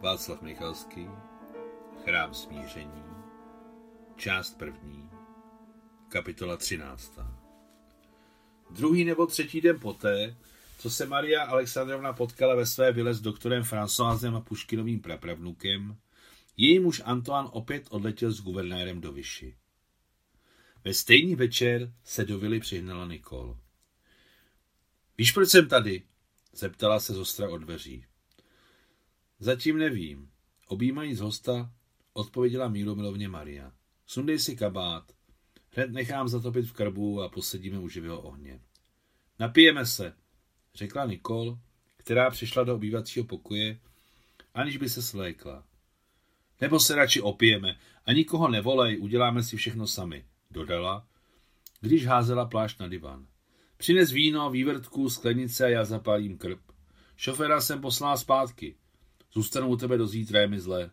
Václav Michalský, Chrám smíření, část první, kapitola třináctá. Druhý nebo třetí den poté, co se Maria Alexandrovna potkala ve své vile s doktorem Françoisem a Puškinovým prapravnukem, její muž Antoine opět odletěl s guvernérem do Vyši. Ve stejný večer se do vily přihnala Nikol. Víš, proč jsem tady? zeptala se zostra od dveří. Zatím nevím. Objímajíc hosta, odpověděla mírumilovně Maria. Sundej si kabát. Hned nechám zatopit v krbu a posedíme u živého ohně. Napijeme se, řekla Nikol, která přišla do obývacího pokoje, aniž by se svlékla. Nebo se radši opijeme a nikoho nevolej, uděláme si všechno sami, dodala, když házela plášť na divan. Přines víno, vývrtku, sklenice a já zapálím krb. Šoféra jsem poslal zpátky. Zůstanu u tebe do zítra, je mi zlé.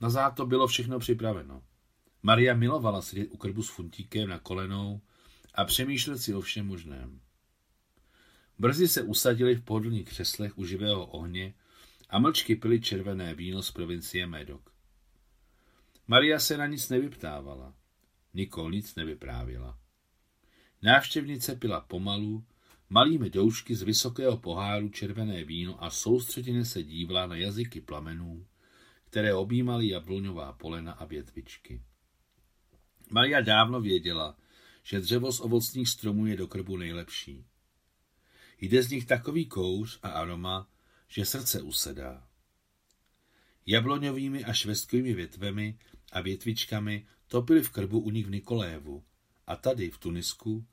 Na záto bylo všechno připraveno. Maria milovala sedět u krbu s funtíkem na kolenou a přemýšlet si o všem možném. Brzy se usadili v pohodlných křeslech u živého ohně a mlčky pili červené víno z provincie Médoc. Maria se na nic nevyptávala. Nikol nic nevyprávěla. Návštěvnice pila pomalu, malými doušky z vysokého poháru červené víno a soustředěně se dívala na jazyky plamenů, které objímaly jabloňová polena a větvičky. Maria dávno věděla, že dřevo z ovocných stromů je do krbu nejlepší. Jde z nich takový kouř a aroma, že srdce usedá. Jabloňovými a švestkovými větvemi a větvičkami topili v krbu u nich v Nikolévu a tady v Tunisku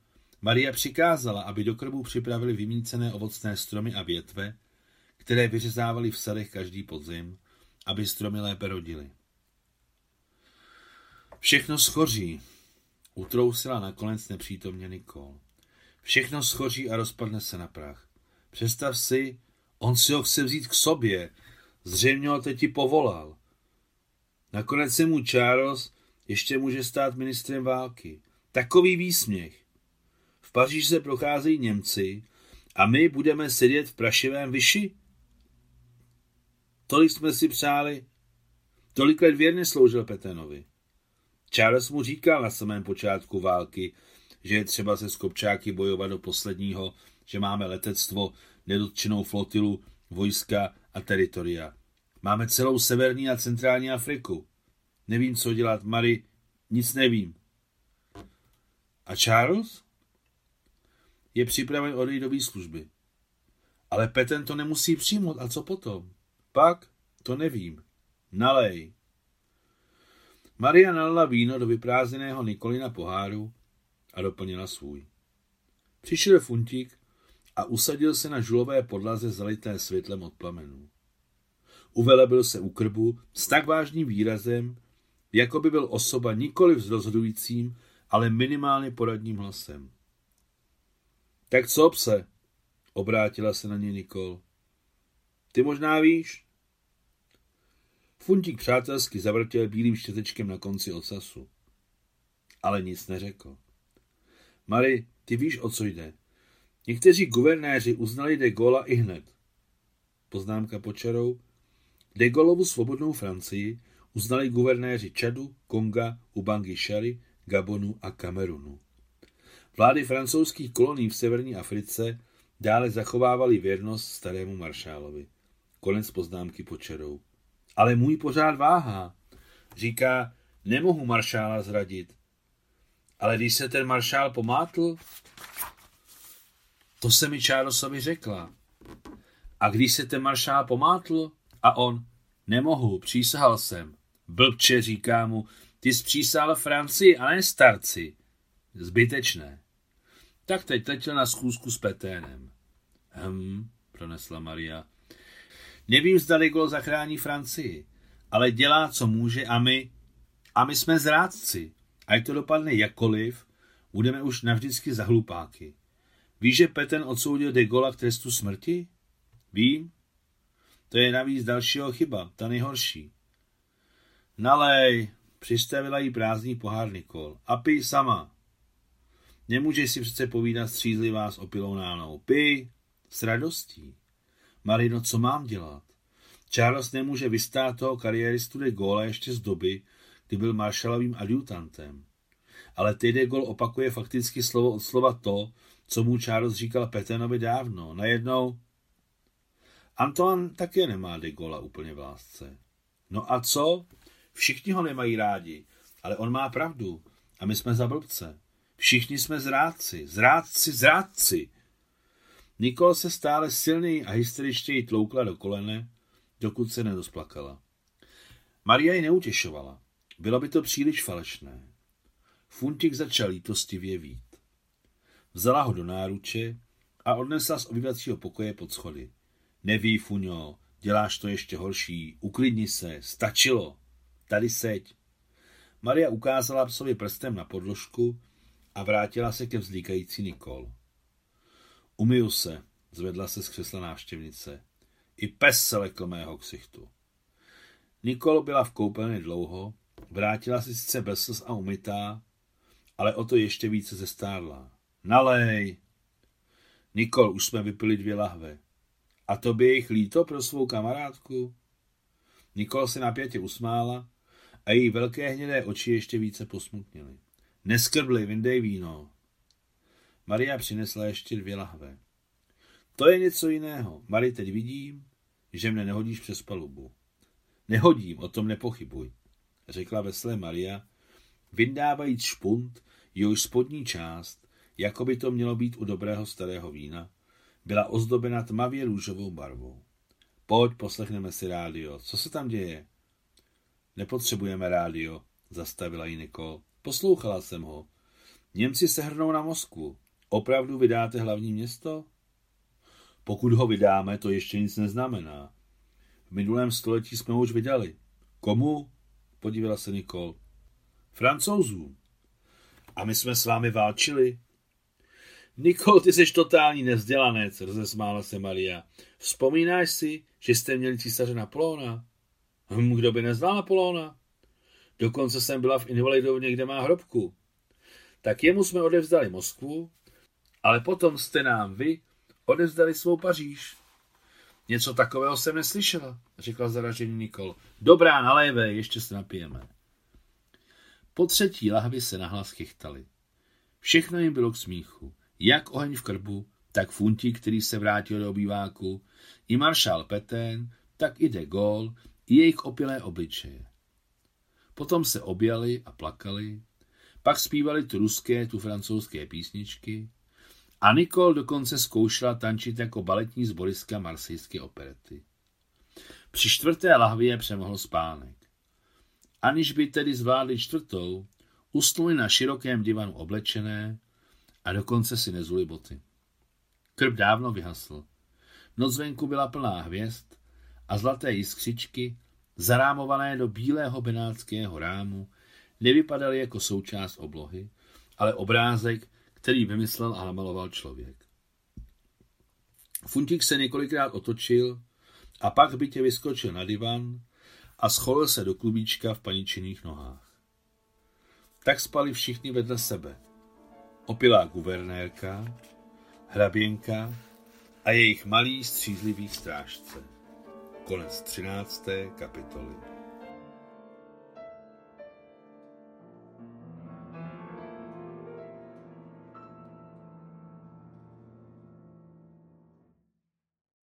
Maria přikázala, aby do krbu připravili vymícené ovocné stromy a větve, které vyřezávali v sadech každý podzim, aby stromy lépe rodily. Všechno schoří, utrousila nakonec nepřítomně Nikol. Všechno schoří a rozpadne se na prach. Představ si, on si ho chce vzít k sobě, zřejmě ho teď ti povolal. Nakonec se mu Charles ještě může stát ministrem války. Takový výsměch. Se procházejí Němci a my budeme sedět v prašivém vyši? Tolik jsme si přáli. Tolik let věrně sloužil Petenovi. Charles mu říkal na samém počátku války, že je třeba se skopčáky bojovat do posledního, že máme letectvo, nedotčenou flotilu, vojska a teritoria. Máme celou severní a centrální Afriku. Nevím, co dělat, Mary, nic nevím. A Charles? Je připraven odejít do výslužby. Ale Peten to nemusí přijmout, a co potom? Pak? To nevím. Nalej. Maria nalila víno do vyprázdněného Nikolina poháru a doplnila svůj. Přišel funtík a usadil se na žulové podlaze zalité světlem od plamenů. Uvelebil se u krbu s tak vážným výrazem, jako by byl osoba nikoli s rozhodujícím, ale minimálně poradním hlasem. Tak co, pse? Obrátila se na ně Nikol. Ty možná víš? Funtík přátelsky zavrtěl bílým štětečkem na konci ocasu. Ale nic neřekl. Mary, ty víš, o co jde. Někteří guvernéři uznali de Gaulle i hned. Poznámka počarou. De Gaulleovu svobodnou Francii uznali guvernéři Čadu, Konga, Ubangi Šary, Gabonu a Kamerunu. Vlády francouzských kolonií v severní Africe dále zachovávaly věrnost starému maršálovi. Konec poznámky počerou. Ale můj pořád váhá. Říká, nemohu maršála zradit. Ale když se ten maršál pomátl, to se mi Charlesovi řekla. A když se ten maršál pomátl a on, nemohu, přísahal jsem. Blbče, říká mu, ty jsi přísahal Francii, ale ne starci. Zbytečné. Tak teď letěl na schůzku s Peténem. Hm, pronesla Maria. Nevím, zda Ligol zachrání Francii, ale dělá, co může a my, a my jsme zrádci. Ať to dopadne jakkoliv, budeme už navždycky za hlupáky. Víš, že Peten odsoudil de Gola k trestu smrti? Vím. To je navíc dalšího chyba, ta nejhorší. Nalej, přistavila jí prázdný pohár Nikol. A pij sama. Nemůžeš si přece povídat střízlivá s opilou nánou. Pij s radostí. Marino, co mám dělat? Charles nemůže vystát toho kariéristu de Gaulle ještě z doby, kdy byl maršalovým adjutantem. Ale ty de Gaulle opakuje fakticky slovo od slova to, co mu Charles říkal Petenovi dávno. Najednou Antoine také nemá de Gaulle úplně v lásce. No a co? Všichni ho nemají rádi, ale on má pravdu. A my jsme za blbce. Všichni jsme zrádci, zrádci, zrádci. Nikol se stále silněji a hysteričtěji tloukla do kolene, dokud se nedosplakala. Maria ji neutěšovala. Bylo by to příliš falešné. Funtik začal lítostivě vít. Vzala ho do náruče a odnesla z obyvacího pokoje pod schody. Neví, Fuňo, děláš to ještě horší, uklidni se, stačilo, tady seď. Maria ukázala psovi prstem na podložku a vrátila se ke vzlíkající Nikol. Umiju se, zvedla se z křesla návštěvnice. I pes se lekl mého ksichtu. Nikol byla v koupelně dlouho, vrátila se sice bez a umytá, ale o to ještě více zestárla. Nalej! Nikol, už jsme vypili dvě lahve. A to by jich líto pro svou kamarádku? Nikol se napětě usmála a její velké hnědé oči ještě více posmutnily. Neskrbli, vyndej víno. Maria přinesla ještě dvě lahve. To je něco jiného. Mari, teď vidím, že mne nehodíš přes palubu. Nehodím, o tom nepochybuj, řekla veselé Maria, vyndávajíc špunt, jehož spodní část, jako by to mělo být u dobrého starého vína, byla ozdobena tmavě růžovou barvou. Pojď, poslechneme si rádio. Co se tam děje? Nepotřebujeme rádio, zastavila ji Nikol. Poslouchala jsem ho. Němci se hrnou na Moskvu. Opravdu vydáte hlavní město? Pokud ho vydáme, to ještě nic neznamená. V minulém století jsme ho už vydali. Komu? Podívala se Nikol. Francouzům. A my jsme s vámi válčili? Nikol, ty jsi totální nevzdělanec, rozesmála se Maria. Vzpomínáš si, že jste měli císaře Napoleona? Hm, kdo by neznal Napoleona? Dokonce jsem byla v invalidovně, kde má hrobku. Tak jemu jsme odevzdali Moskvu, ale potom jste nám vy odevzdali svou Paříž. Něco takového jsem neslyšela, řekla zaražený Nikol. Dobrá, nalévé, ještě se napijeme. Po třetí lahvi se nahlas chychtali. Všechno jim bylo k smíchu. Jak oheň v krbu, tak Funti, který se vrátil do obýváku, i maršál Petén, tak i de Gaulle, i jejich opilé obličeje. Potom se objali a plakali, pak zpívali tu ruské, tu francouzské písničky a Nikol dokonce zkoušela tančit jako baletní zboriska marsejské operety. Při čtvrté lahvě přemohl spánek. Aniž by tedy zvládli čtvrtou, usnuli na širokém divanu oblečené a dokonce si nezuli boty. Krb dávno vyhasl. Noc venku byla plná hvězd a zlaté jiskřičky, zarámované do bílého benátského rámu, nevypadaly jako součást oblohy, ale obrázek, který vymyslel a namaloval člověk. Funtík se několikrát otočil a pak bytě vyskočil na divan a scholil se do klubíčka v paničených nohách. Tak spali všichni vedle sebe. Opilá guvernérka, hraběnka a jejich malý střízlivý strážce. Konec 13. kapitoly.